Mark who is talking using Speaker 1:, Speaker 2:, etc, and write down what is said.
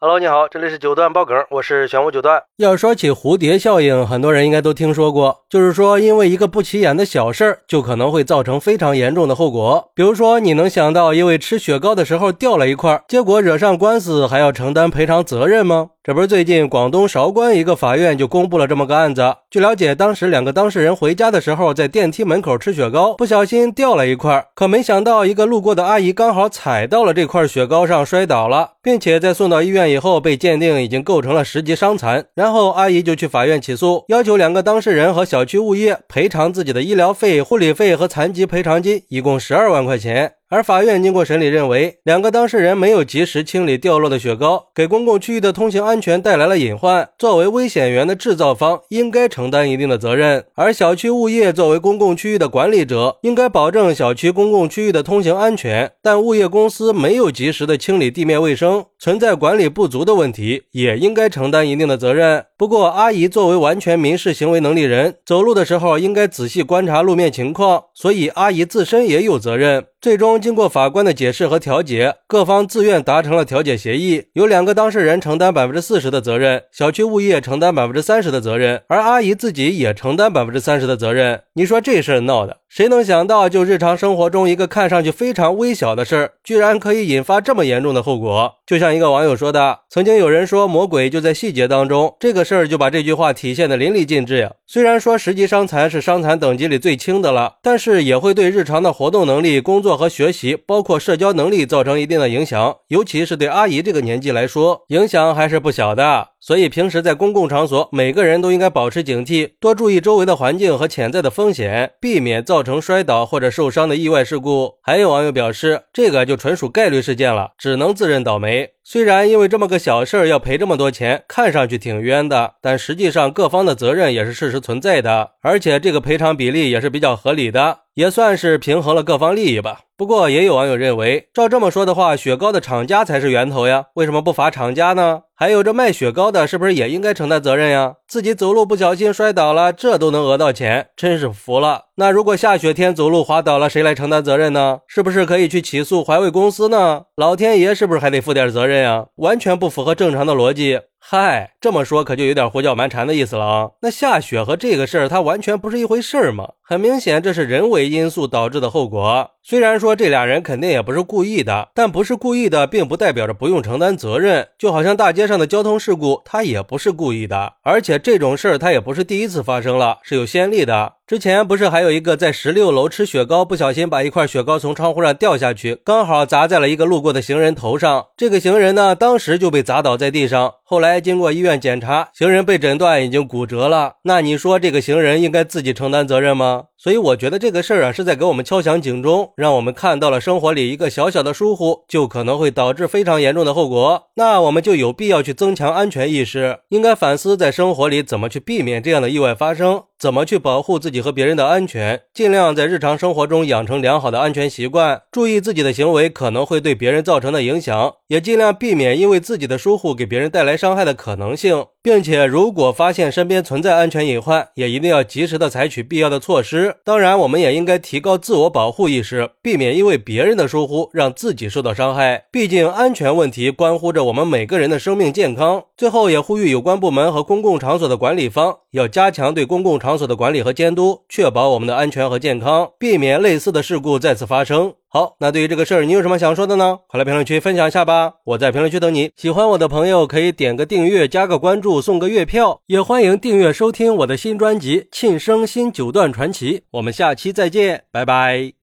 Speaker 1: Hello，你好，这里是九段爆梗，我是玄武九段。
Speaker 2: 要说起蝴蝶效应，很多人应该都听说过，就是说因为一个不起眼的小事儿，就可能会造成非常严重的后果。比如说，你能想到因为吃雪糕的时候掉了一块，结果惹上官司，还要承担赔偿责任吗？这不是最近广东韶关一个法院就公布了这么个案子。据了解，当时两个当事人回家的时候，在电梯门口吃雪糕，不小心掉了一块，可没想到一个路过的阿姨刚好踩到了这块雪糕上，摔倒了，并且在送到医院以后被鉴定已经构成了十级伤残。然后阿姨就去法院起诉，要求两个当事人和小区物业赔偿自己的医疗费、护理费和残疾赔偿金，一共十二万块钱。而法院经过审理认为，两个当事人没有及时清理掉落的雪糕，给公共区域的通行安全带来了隐患。作为危险源的制造方，应该承担一定的责任；而小区物业作为公共区域的管理者，应该保证小区公共区域的通行安全。但物业公司没有及时的清理地面卫生，存在管理不足的问题，也应该承担一定的责任。不过，阿姨作为完全民事行为能力人，走路的时候应该仔细观察路面情况，所以阿姨自身也有责任。最终，经过法官的解释和调解，各方自愿达成了调解协议，有两个当事人承担百分之四十的责任，小区物业承担百分之三十的责任，而阿姨自己也承担百分之三十的责任。你说这事儿闹的，谁能想到，就日常生活中一个看上去非常微小的事儿，居然可以引发这么严重的后果？就像一个网友说的，曾经有人说魔鬼就在细节当中，这个事儿就把这句话体现的淋漓尽致呀。虽然说十级伤残是伤残等级里最轻的了，但是也会对日常的活动能力、工作和学习，包括社交能力造成一定的影响，尤其是对阿姨这个年纪来说，影响还是不小的。所以平时在公共场所，每个人都应该保持警惕，多注意周围的环境和潜在的风险，避免造成摔倒或者受伤的意外事故。还有网友表示，这个就纯属概率事件了，只能自认倒霉。虽然因为这么个小事儿要赔这么多钱，看上去挺冤的，但实际上各方的责任也是事实存在的，而且这个赔偿比例也是比较合理的，也算是平衡了各方利益吧。不过也有网友认为，照这么说的话，雪糕的厂家才是源头呀，为什么不罚厂家呢？还有这卖雪糕的，是不是也应该承担责任呀？自己走路不小心摔倒了，这都能讹到钱，真是服了。那如果下雪天走路滑倒了，谁来承担责任呢？是不是可以去起诉环卫公司呢？老天爷是不是还得负点责任呀？完全不符合正常的逻辑。嗨，这么说可就有点胡搅蛮缠的意思了啊！那下雪和这个事儿，它完全不是一回事儿嘛？很明显，这是人为因素导致的后果。虽然说这俩人肯定也不是故意的，但不是故意的，并不代表着不用承担责任。就好像大街上的交通事故，他也不是故意的，而且这种事儿他也不是第一次发生了，是有先例的。之前不是还有一个在十六楼吃雪糕，不小心把一块雪糕从窗户上掉下去，刚好砸在了一个路过的行人头上。这个行人呢，当时就被砸倒在地上。后来经过医院检查，行人被诊断已经骨折了。那你说这个行人应该自己承担责任吗？所以我觉得这个事儿啊，是在给我们敲响警钟，让我们看到了生活里一个小小的疏忽，就可能会导致非常严重的后果。那我们就有必要去增强安全意识，应该反思在生活里怎么去避免这样的意外发生，怎么去保护自己己和别人的安全，尽量在日常生活中养成良好的安全习惯，注意自己的行为可能会对别人造成的影响，也尽量避免因为自己的疏忽给别人带来伤害的可能性。并且，如果发现身边存在安全隐患，也一定要及时的采取必要的措施。当然，我们也应该提高自我保护意识，避免因为别人的疏忽让自己受到伤害。毕竟，安全问题关乎着我们每个人的生命健康。最后，也呼吁有关部门和公共场所的管理方要加强对公共场所的管理和监督，确保我们的安全和健康，避免类似的事故再次发生。好，那对于这个事儿，你有什么想说的呢？快来评论区分享一下吧！我在评论区等你。喜欢我的朋友可以点个订阅，加个关注，送个月票，也欢迎订阅收听我的新专辑《庆生新九段传奇》。我们下期再见，拜拜。